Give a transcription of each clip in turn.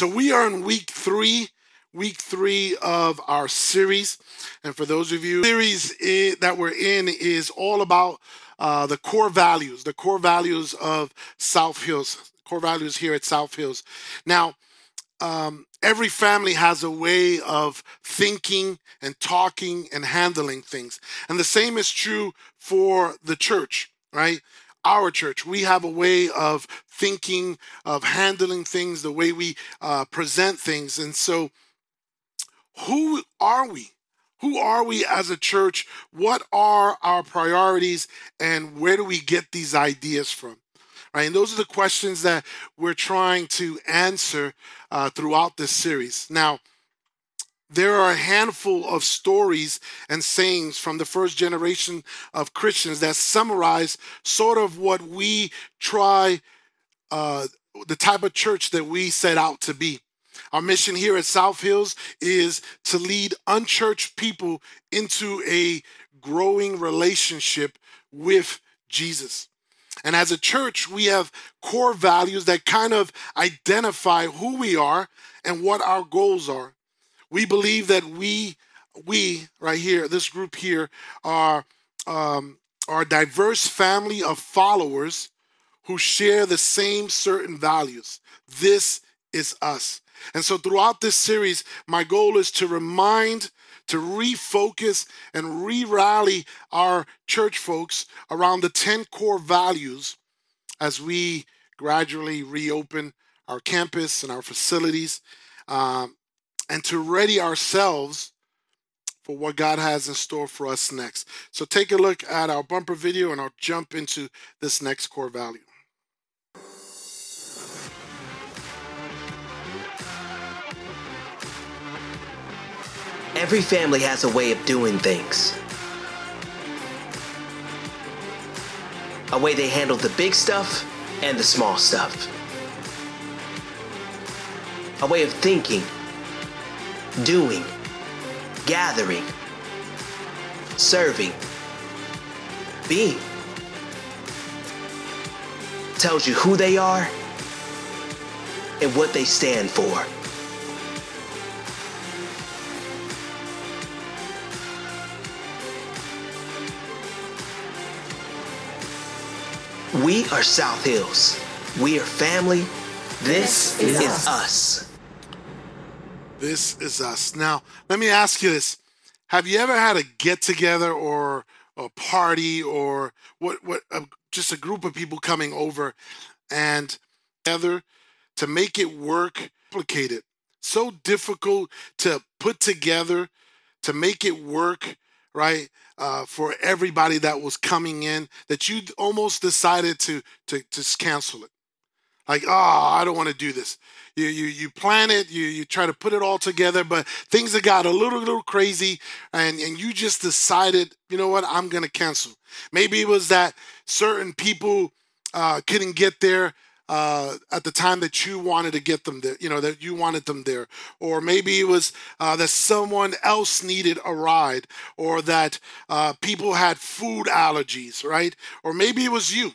So we are in week three, week three of our series. And for those of you, series that we're in is all about uh, the core values, the core values of South Hills, core values here at South Hills. Now, um, every family has a way of thinking and talking and handling things. And the same is true for the church, right? Our church, we have a way of thinking, of handling things, the way we uh, present things. And so, who are we? Who are we as a church? What are our priorities? And where do we get these ideas from? Right? And those are the questions that we're trying to answer uh, throughout this series. Now, there are a handful of stories and sayings from the first generation of Christians that summarize sort of what we try, uh, the type of church that we set out to be. Our mission here at South Hills is to lead unchurched people into a growing relationship with Jesus. And as a church, we have core values that kind of identify who we are and what our goals are. We believe that we, we right here, this group here, are um, are a diverse family of followers who share the same certain values. This is us. And so throughout this series, my goal is to remind, to refocus, and re rally our church folks around the 10 core values as we gradually reopen our campus and our facilities, um, and to ready ourselves for what God has in store for us next. So take a look at our bumper video, and I'll jump into this next core value. Every family has a way of doing things. A way they handle the big stuff and the small stuff. A way of thinking, doing, gathering, serving, being. Tells you who they are and what they stand for. We are South Hills. We are family. This, this is, is us. us. This is us. Now, let me ask you this. Have you ever had a get together or a party or what what just a group of people coming over and together to make it work complicated so difficult to put together to make it work right uh, for everybody that was coming in that you almost decided to to just cancel it like oh i don't want to do this you you you plan it you you try to put it all together but things have got a little little crazy and and you just decided you know what i'm gonna cancel maybe it was that certain people uh, couldn't get there uh, at the time that you wanted to get them there, you know, that you wanted them there. Or maybe it was uh, that someone else needed a ride, or that uh, people had food allergies, right? Or maybe it was you.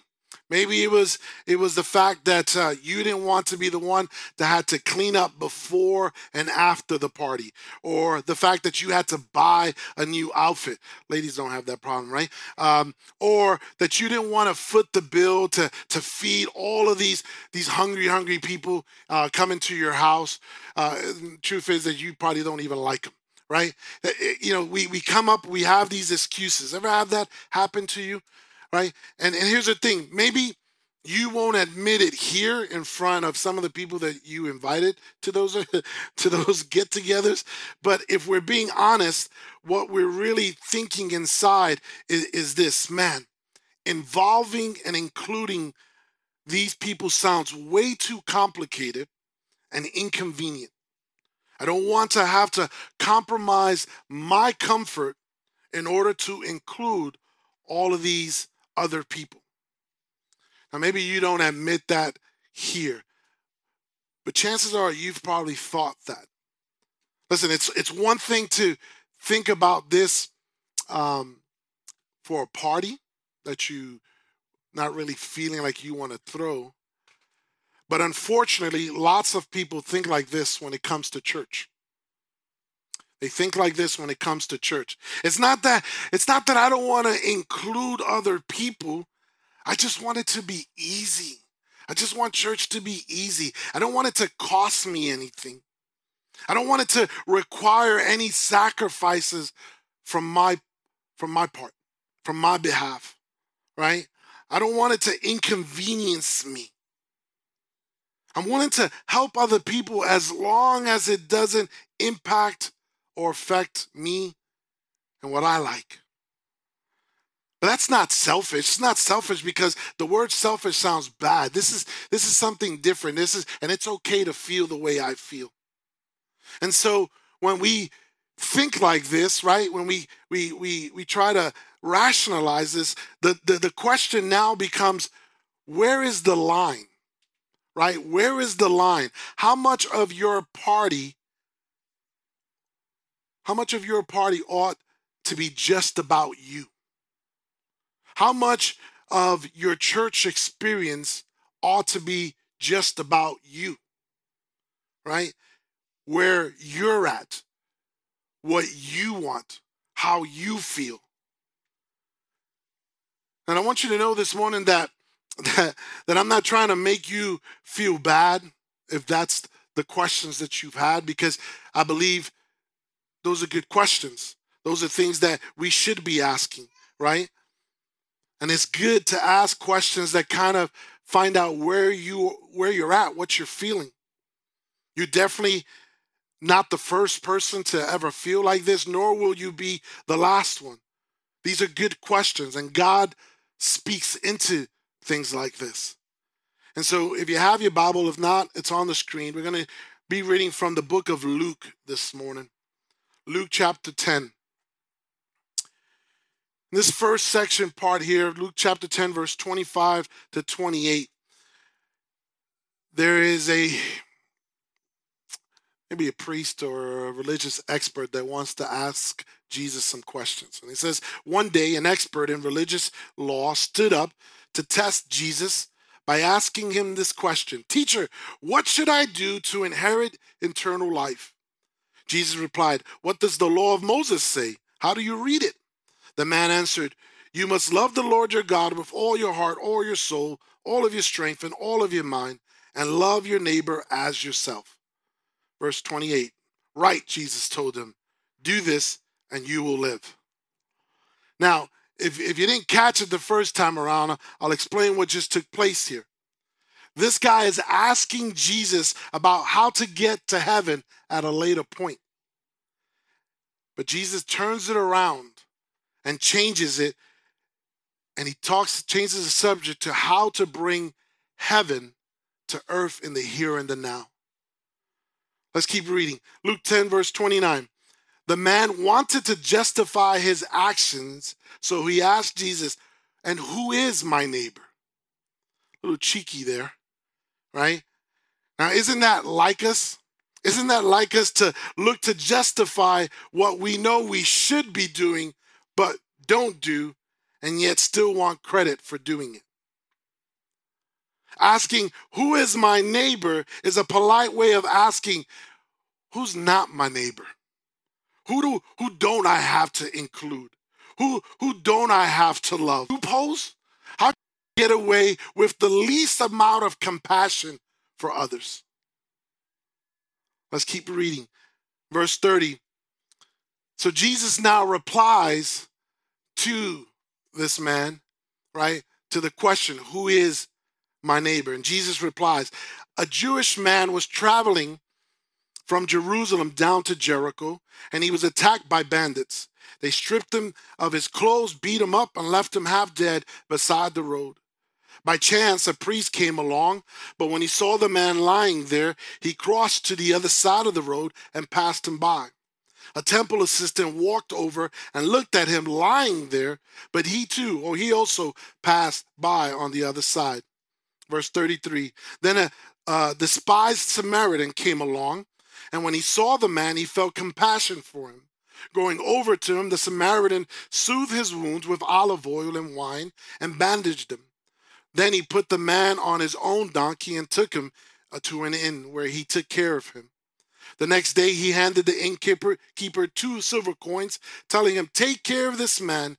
Maybe it was it was the fact that uh, you didn't want to be the one that had to clean up before and after the party, or the fact that you had to buy a new outfit. Ladies don't have that problem, right? Um, or that you didn't want to foot the bill to to feed all of these these hungry hungry people uh, coming to your house. Uh, truth is that you probably don't even like them right? Eh, eh, you know, we, we come up, we have these excuses. Ever have that happen to you? Right? And and here's the thing, maybe you won't admit it here in front of some of the people that you invited to those to those get-togethers, but if we're being honest, what we're really thinking inside is, is this, man, involving and including these people sounds way too complicated and inconvenient. I don't want to have to compromise my comfort in order to include all of these other people. Now, maybe you don't admit that here, but chances are you've probably thought that. Listen, it's it's one thing to think about this um, for a party that you not really feeling like you want to throw, But unfortunately, lots of people think like this when it comes to church. They think like this when it comes to church. It's not that it's not that I don't want to include other people. I just want it to be easy. I just want church to be easy. I don't want it to cost me anything. I don't want it to require any sacrifices from my from my part, from my behalf, right? I don't want it to inconvenience me. I'm willing to help other people as long as it doesn't impact or affect me and what I like. But that's not selfish. It's not selfish because the word selfish sounds bad. This is this is something different. This is and it's okay to feel the way I feel. And so when we think like this, right? When we we we we try to rationalize this, the the, the question now becomes where is the line? Right? Where is the line? How much of your party how much of your party ought to be just about you? How much of your church experience ought to be just about you? Right? Where you're at, what you want, how you feel. And I want you to know this morning that that, that I'm not trying to make you feel bad if that's the questions that you've had, because I believe those are good questions. Those are things that we should be asking, right? And it's good to ask questions that kind of find out where you where you're at, what you're feeling. You're definitely not the first person to ever feel like this, nor will you be the last one. These are good questions, and God speaks into things like this. And so, if you have your Bible, if not, it's on the screen. We're going to be reading from the book of Luke this morning. Luke chapter 10. This first section part here, Luke chapter 10, verse 25 to 28, there is a maybe a priest or a religious expert that wants to ask Jesus some questions. And he says, One day, an expert in religious law stood up to test Jesus by asking him this question Teacher, what should I do to inherit eternal life? Jesus replied, What does the law of Moses say? How do you read it? The man answered, You must love the Lord your God with all your heart, all your soul, all of your strength, and all of your mind, and love your neighbor as yourself. Verse 28. Right, Jesus told him, Do this and you will live. Now, if, if you didn't catch it the first time around, I'll explain what just took place here. This guy is asking Jesus about how to get to heaven at a later point. But Jesus turns it around and changes it and he talks changes the subject to how to bring heaven to earth in the here and the now. Let's keep reading. Luke 10 verse 29. The man wanted to justify his actions, so he asked Jesus, "And who is my neighbor?" A little cheeky there right? Now, isn't that like us? Isn't that like us to look to justify what we know we should be doing, but don't do, and yet still want credit for doing it? Asking, who is my neighbor, is a polite way of asking, who's not my neighbor? Who, do, who don't I have to include? Who, who don't I have to love? Who pose? Get away with the least amount of compassion for others. Let's keep reading. Verse 30. So Jesus now replies to this man, right? To the question, Who is my neighbor? And Jesus replies, A Jewish man was traveling from Jerusalem down to Jericho, and he was attacked by bandits. They stripped him of his clothes, beat him up, and left him half dead beside the road. By chance, a priest came along, but when he saw the man lying there, he crossed to the other side of the road and passed him by. A temple assistant walked over and looked at him lying there, but he too, or he also passed by on the other side. Verse 33 Then a, a despised Samaritan came along, and when he saw the man, he felt compassion for him. Going over to him, the Samaritan soothed his wounds with olive oil and wine and bandaged them. Then he put the man on his own donkey and took him uh, to an inn where he took care of him. The next day he handed the innkeeper keeper two silver coins, telling him, Take care of this man.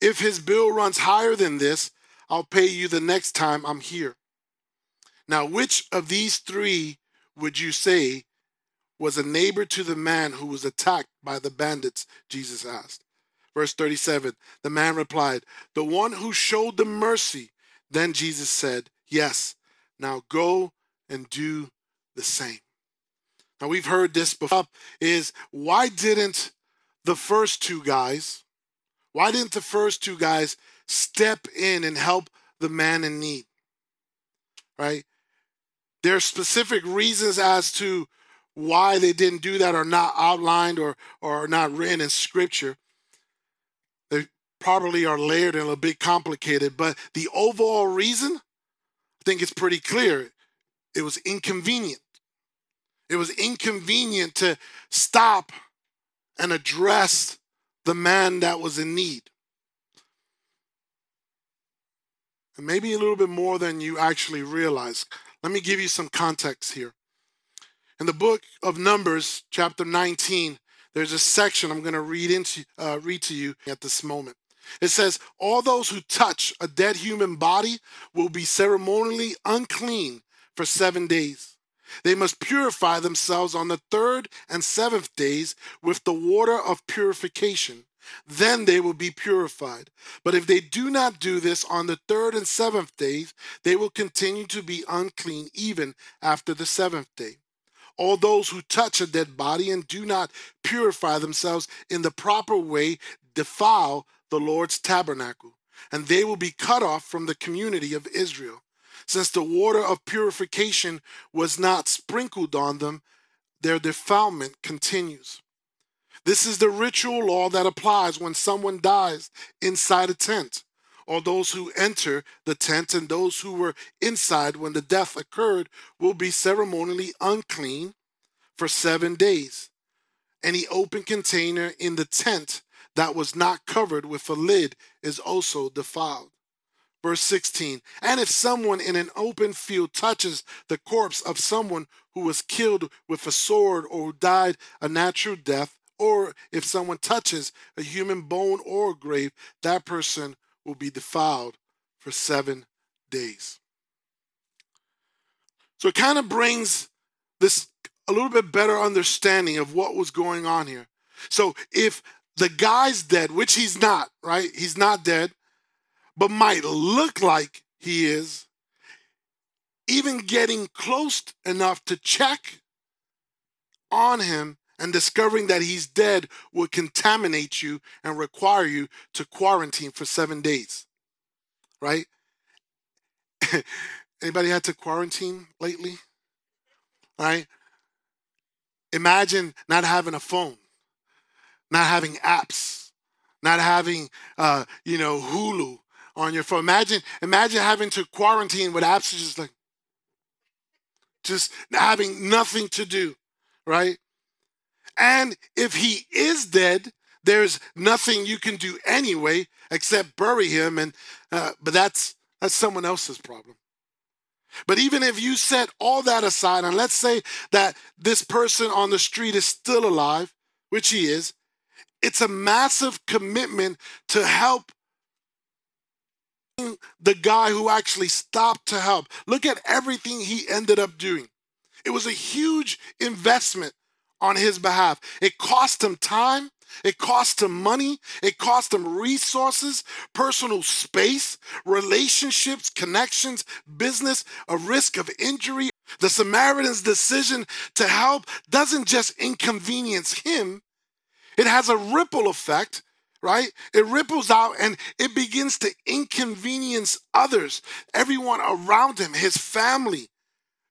If his bill runs higher than this, I'll pay you the next time I'm here. Now, which of these three would you say was a neighbor to the man who was attacked by the bandits? Jesus asked. Verse 37 The man replied, The one who showed the mercy. Then Jesus said, Yes, now go and do the same. Now we've heard this before is why didn't the first two guys, why didn't the first two guys step in and help the man in need? Right? There are specific reasons as to why they didn't do that are not outlined or, or not written in scripture. Probably are layered and a bit complicated, but the overall reason, I think it's pretty clear. It was inconvenient. It was inconvenient to stop and address the man that was in need. And maybe a little bit more than you actually realize. Let me give you some context here. In the book of Numbers, chapter 19, there's a section I'm going to read into uh, read to you at this moment. It says, "All those who touch a dead human body will be ceremonially unclean for 7 days. They must purify themselves on the third and seventh days with the water of purification. Then they will be purified. But if they do not do this on the third and seventh days, they will continue to be unclean even after the seventh day. All those who touch a dead body and do not purify themselves in the proper way defile the Lord's tabernacle, and they will be cut off from the community of Israel. Since the water of purification was not sprinkled on them, their defilement continues. This is the ritual law that applies when someone dies inside a tent, or those who enter the tent and those who were inside when the death occurred will be ceremonially unclean for seven days. Any open container in the tent that was not covered with a lid is also defiled. Verse 16 And if someone in an open field touches the corpse of someone who was killed with a sword or who died a natural death, or if someone touches a human bone or grave, that person will be defiled for seven days. So it kind of brings this a little bit better understanding of what was going on here. So if the guy's dead, which he's not, right? He's not dead but might look like he is, even getting close enough to check on him and discovering that he's dead would contaminate you and require you to quarantine for seven days. Right? Anybody had to quarantine lately? Right? Imagine not having a phone, not having apps, not having, uh, you know, Hulu, on your phone. Imagine, imagine having to quarantine with apps just like just having nothing to do, right? And if he is dead, there's nothing you can do anyway except bury him, and uh, but that's that's someone else's problem. But even if you set all that aside, and let's say that this person on the street is still alive, which he is, it's a massive commitment to help the guy who actually stopped to help. Look at everything he ended up doing. It was a huge investment on his behalf. It cost him time, it cost him money, it cost him resources, personal space, relationships, connections, business, a risk of injury. The Samaritan's decision to help doesn't just inconvenience him, it has a ripple effect right? It ripples out and it begins to inconvenience others, everyone around him, his family,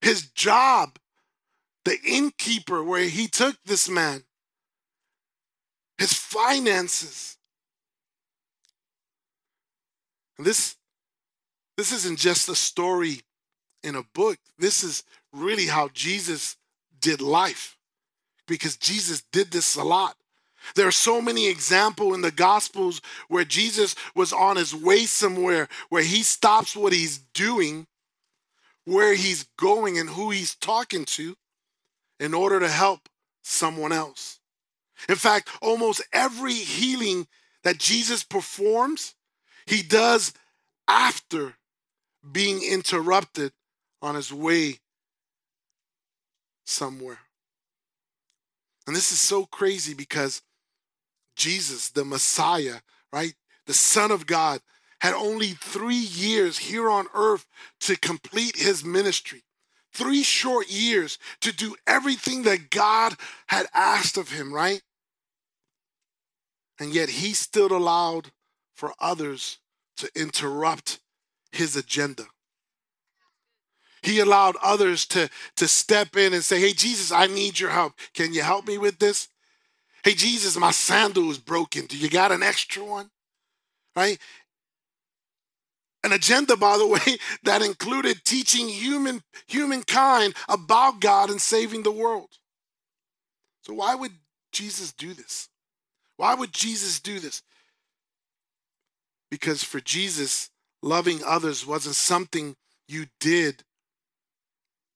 his job, the innkeeper where he took this man, his finances. And this this isn't just a story in a book. This is really how Jesus did life because Jesus did this a lot. There are so many examples in the Gospels where Jesus was on his way somewhere, where he stops what he's doing, where he's going, and who he's talking to in order to help someone else. In fact, almost every healing that Jesus performs, he does after being interrupted on his way somewhere. And this is so crazy because Jesus, the Messiah, right, the Son of God, had only three years here on earth to complete his ministry. Three short years to do everything that God had asked of him, right? And yet he still allowed for others to interrupt his agenda. He allowed others to, to step in and say, Hey, Jesus, I need your help. Can you help me with this? Hey, Jesus, my sandal is broken. Do you got an extra one? Right? An agenda, by the way, that included teaching human humankind about God and saving the world. So why would Jesus do this? Why would Jesus do this? Because for Jesus, loving others wasn't something you did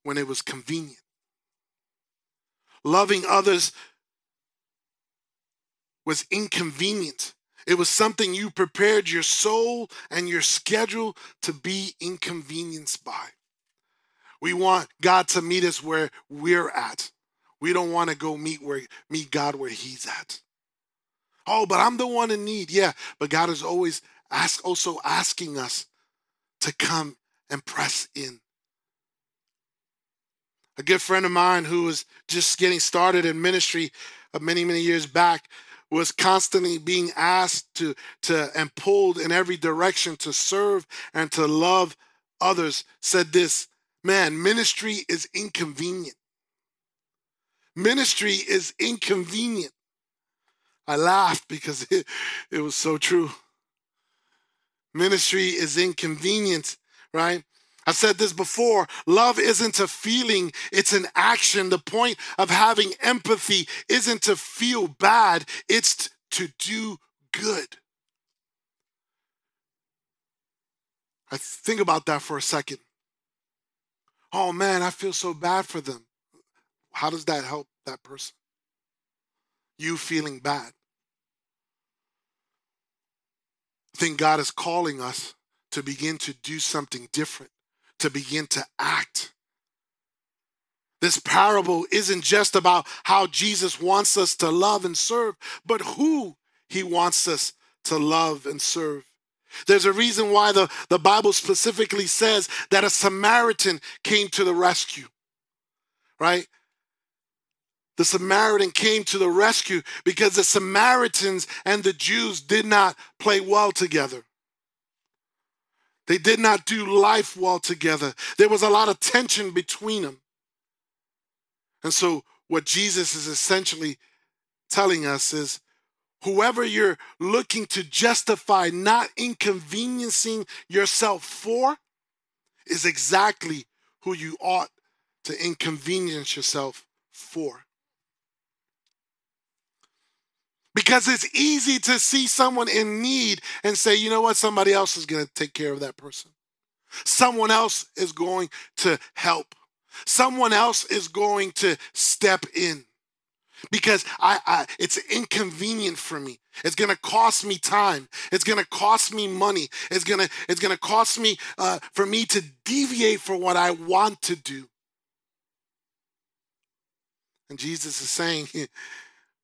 when it was convenient. Loving others was inconvenient. It was something you prepared your soul and your schedule to be inconvenienced by. We want God to meet us where we're at. We don't want to go meet where meet God where He's at. Oh, but I'm the one in need. Yeah, but God is always ask also asking us to come and press in. A good friend of mine who was just getting started in ministry uh, many, many years back was constantly being asked to, to and pulled in every direction to serve and to love others, said this man, ministry is inconvenient. Ministry is inconvenient. I laughed because it, it was so true. Ministry is inconvenient, right? I've said this before love isn't a feeling, it's an action. The point of having empathy isn't to feel bad, it's to do good. I think about that for a second. Oh man, I feel so bad for them. How does that help that person? You feeling bad. I think God is calling us to begin to do something different to begin to act. This parable isn't just about how Jesus wants us to love and serve, but who he wants us to love and serve. There's a reason why the, the Bible specifically says that a Samaritan came to the rescue, right? The Samaritan came to the rescue because the Samaritans and the Jews did not play well together. They did not do life well together. There was a lot of tension between them. And so, what Jesus is essentially telling us is whoever you're looking to justify not inconveniencing yourself for is exactly who you ought to inconvenience yourself for. Because it's easy to see someone in need and say, you know what, somebody else is going to take care of that person. Someone else is going to help. Someone else is going to step in. Because I, I it's inconvenient for me. It's gonna cost me time. It's gonna cost me money. It's gonna it's gonna cost me uh, for me to deviate from what I want to do. And Jesus is saying,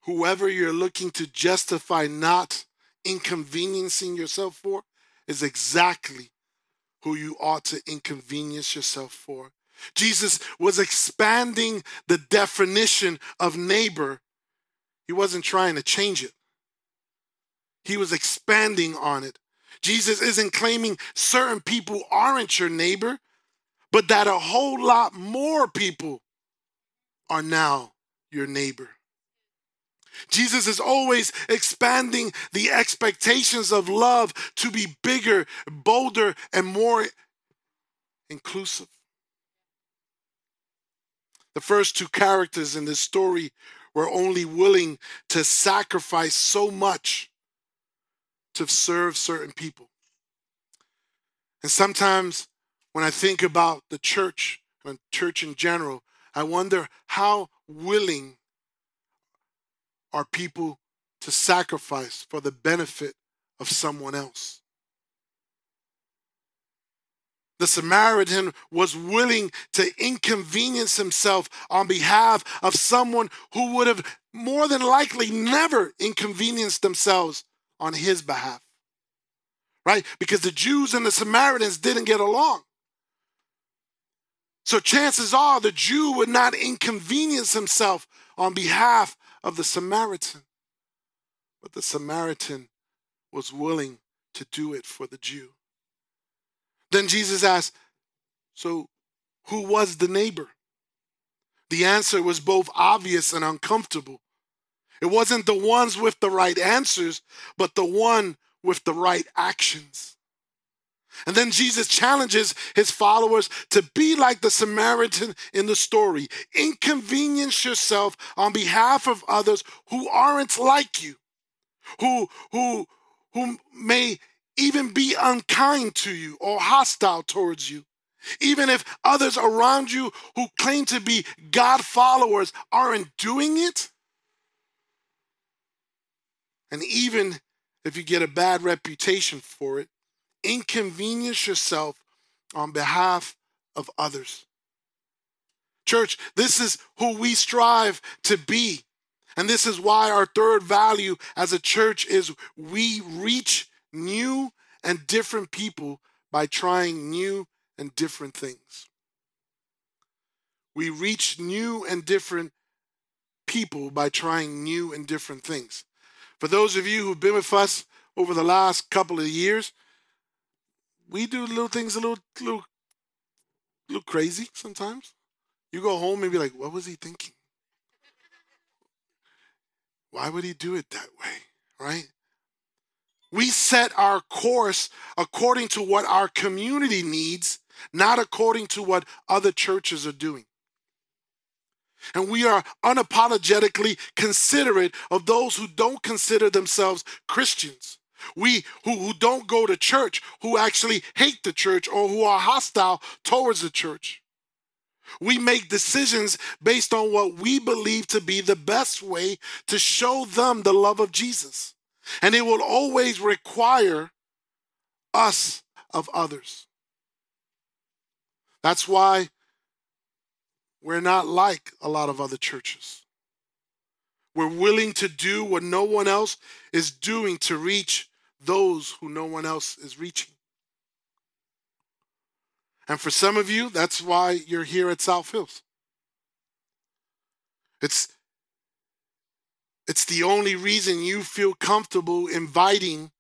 whoever you're looking to justify not inconveniencing yourself for is exactly who you ought to inconvenience yourself for. Jesus was expanding the definition of neighbor. He wasn't trying to change it, he was expanding on it. Jesus isn't claiming certain people aren't your neighbor, but that a whole lot more people are now your neighbor. Jesus is always expanding the expectations of love to be bigger, bolder, and more inclusive. The first two characters in this story were only willing to sacrifice so much to serve certain people. And sometimes when I think about the church and church in general, I wonder how willing are people to sacrifice for the benefit of someone else. The Samaritan was willing to inconvenience himself on behalf of someone who would have more than likely never inconvenienced themselves on his behalf. Right? Because the Jews and the Samaritans didn't get along. So chances are the Jew would not inconvenience himself on behalf of the Samaritan. But the Samaritan was willing to do it for the Jew. Then Jesus asked, So who was the neighbor? The answer was both obvious and uncomfortable. It wasn't the ones with the right answers, but the one with the right actions. And then Jesus challenges his followers to be like the Samaritan in the story. Inconvenience yourself on behalf of others who aren't like you, who, who, who may even be unkind to you or hostile towards you. Even if others around you who claim to be God followers aren't doing it. And even if you get a bad reputation for it, inconvenience yourself on behalf of others. Church, this is who we strive to be. And this is why our third value as a church is we reach new and different people by trying new and different things. We reach new and different people by trying new and different things. For those of you who've been with us over the last couple of years, we do little things a little, little, little crazy sometimes. You go home and be like, what was he thinking? Why would he do it that way? Right? We set our course according to what our community needs, not according to what other churches are doing. And we are unapologetically considerate of those who don't consider themselves Christians. We who, who don't go to church, who actually hate the church or who are hostile towards the church. We make decisions based on what we believe to be the best way to show them the love of Jesus. And it will always require us of others. That's why we're not like a lot of other churches. We're willing to do what no one else is doing to reach those who no one else is reaching. And for some of you, that's why you're here at South Hills. It's it's the only reason you feel comfortable inviting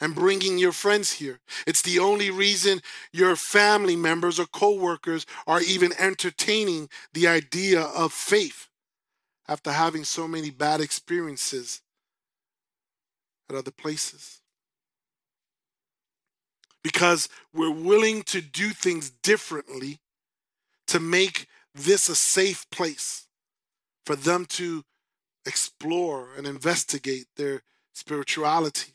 and bringing your friends here. It's the only reason your family members or coworkers are even entertaining the idea of faith after having so many bad experiences at other places. Because we're willing to do things differently to make this a safe place for them to explore and investigate their spirituality,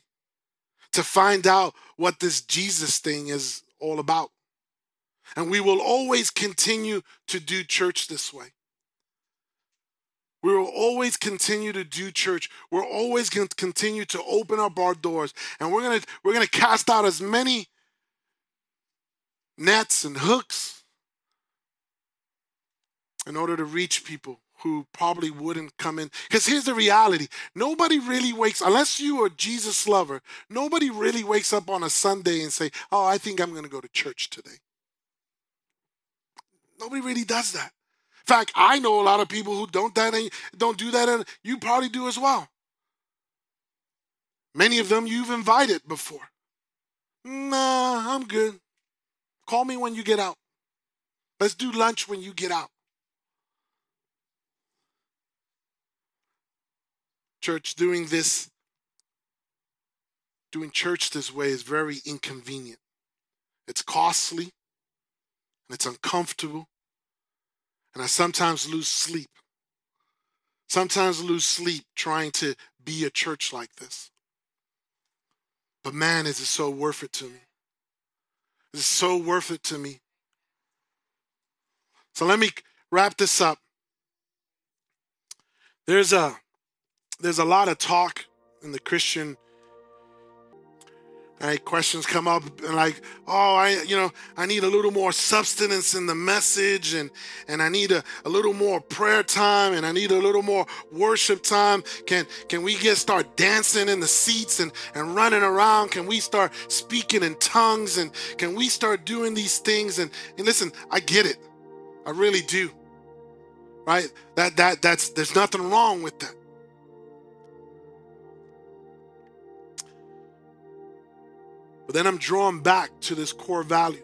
to find out what this Jesus thing is all about. And we will always continue to do church this way. We will always continue to do church. We're always going to continue to open up our doors, and we're gonna we're gonna cast out as many nets and hooks in order to reach people who probably wouldn't come in. Because here's the reality nobody really wakes, unless you are Jesus lover, nobody really wakes up on a Sunday and say, Oh, I think I'm going to go to church today. Nobody really does that. Fact, I know a lot of people who don't that don't do that, and you probably do as well. Many of them you've invited before. Nah, I'm good. Call me when you get out. Let's do lunch when you get out. Church, doing this, doing church this way is very inconvenient. It's costly and it's uncomfortable. And I sometimes lose sleep. sometimes lose sleep trying to be a church like this. But man, is it so worth it to me? It's so worth it to me. So let me wrap this up. There's a there's a lot of talk in the Christian right questions come up and like oh i you know i need a little more substance in the message and and i need a, a little more prayer time and i need a little more worship time. Can can we get start dancing in the seats and and running around? Can we start speaking in tongues and can we start doing these things? And, and listen i get it. I really do. Right? That that that's there's nothing wrong with that But then I'm drawn back to this core value.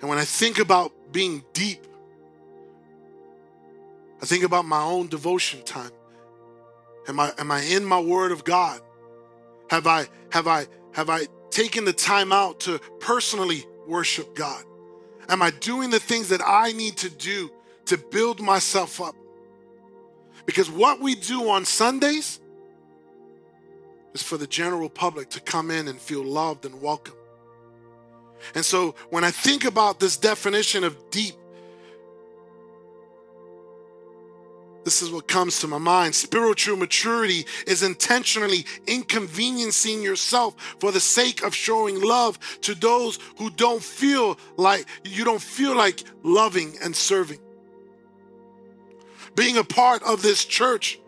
And when I think about being deep, I think about my own devotion time. Am I am I in my word of God? Have I have I have I taken the time out to personally worship God? Am I doing the things that I need to do to build myself up? Because what we do on Sundays is for the general public to come in and feel loved and welcome. And so when I think about this definition of deep, this is what comes to my mind. Spiritual maturity is intentionally inconveniencing yourself for the sake of showing love to those who don't feel like you don't feel like loving and serving. Being a part of this church,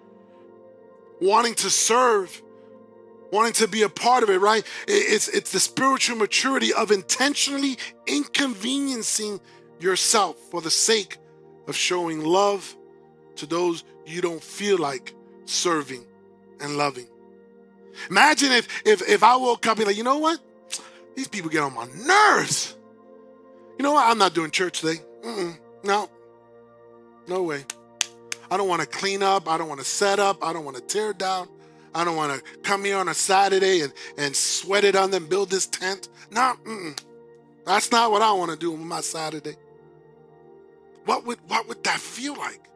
wanting to serve, wanting to be a part of it, right? It's it's the spiritual maturity of intentionally inconveniencing yourself for the sake of showing love to those you don't feel like serving and loving. Imagine if if if I woke up and be like, you know what? These people get on my nerves. You know what? I'm not doing church today. Mm-mm. No, no way. I don't want to clean up. I don't want to set up. I don't want to tear down. I don't want to come here on a Saturday and, and sweat it on them, build this tent. No, mm-mm. that's not what I want to do on my Saturday. What would what would that feel like?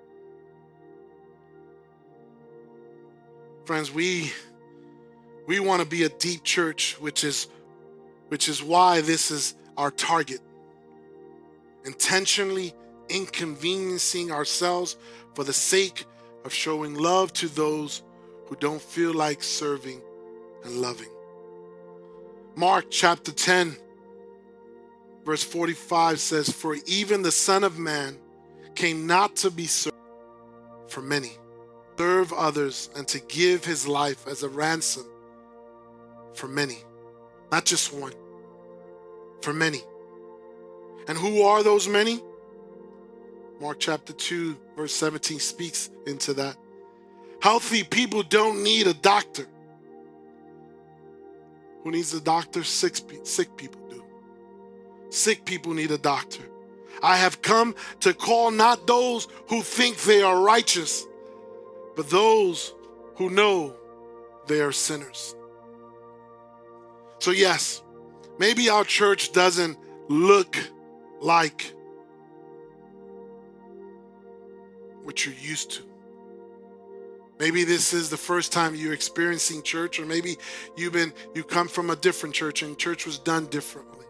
Friends, we we want to be a deep church, which is which is why this is our target. Intentionally inconveniencing ourselves for the sake of showing love to those who don't feel like serving and loving. Mark chapter 10, verse 45 says, For even the Son of Man came not to be served for many, serve others, and to give his life as a ransom for many. Not just one, for many. And who are those many? Mark chapter 2, verse 17 speaks into that. Healthy people don't need a doctor. Who needs a doctor? Sick, sick people do. Sick people need a doctor. I have come to call not those who think they are righteous, but those who know they are sinners. So, yes, maybe our church doesn't look like what you're used to. Maybe this is the first time you're experiencing church, or maybe you've been you come from a different church and church was done differently.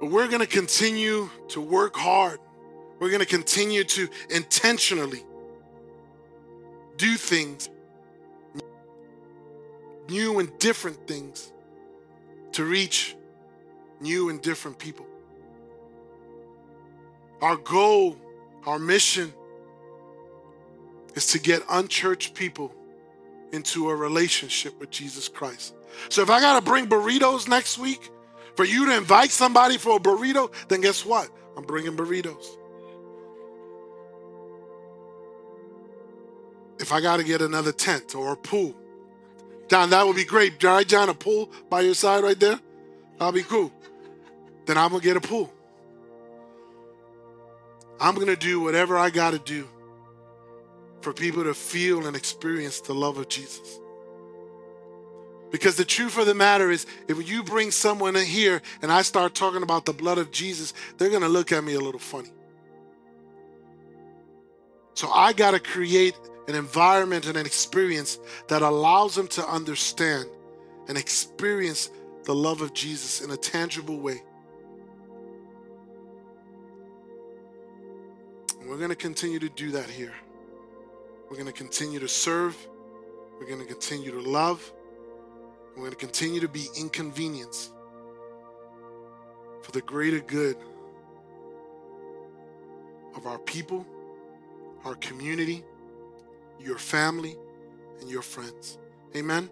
But we're going to continue to work hard. We're going to continue to intentionally do things, new and different things, to reach new and different people. Our goal, our mission, is to get unchurched people into a relationship with Jesus Christ. So if I got to bring burritos next week for you to invite somebody for a burrito, then guess what? I'm bringing burritos. If I got to get another tent or a pool, John, that would be great. Right, John, a pool by your side right there? That'll be cool. Then I'm going to get a pool. I'm going to do whatever I got to do for people to feel and experience the love of Jesus. Because the truth of the matter is, if you bring someone in here and I start talking about the blood of Jesus, they're going to look at me a little funny. So I got to create an environment and an experience that allows them to understand and experience the love of Jesus in a tangible way. We're going to continue to do that here. We're going to continue to serve. We're going to continue to love. We're going to continue to be inconvenienced for the greater good of our people, our community, your family, and your friends. Amen.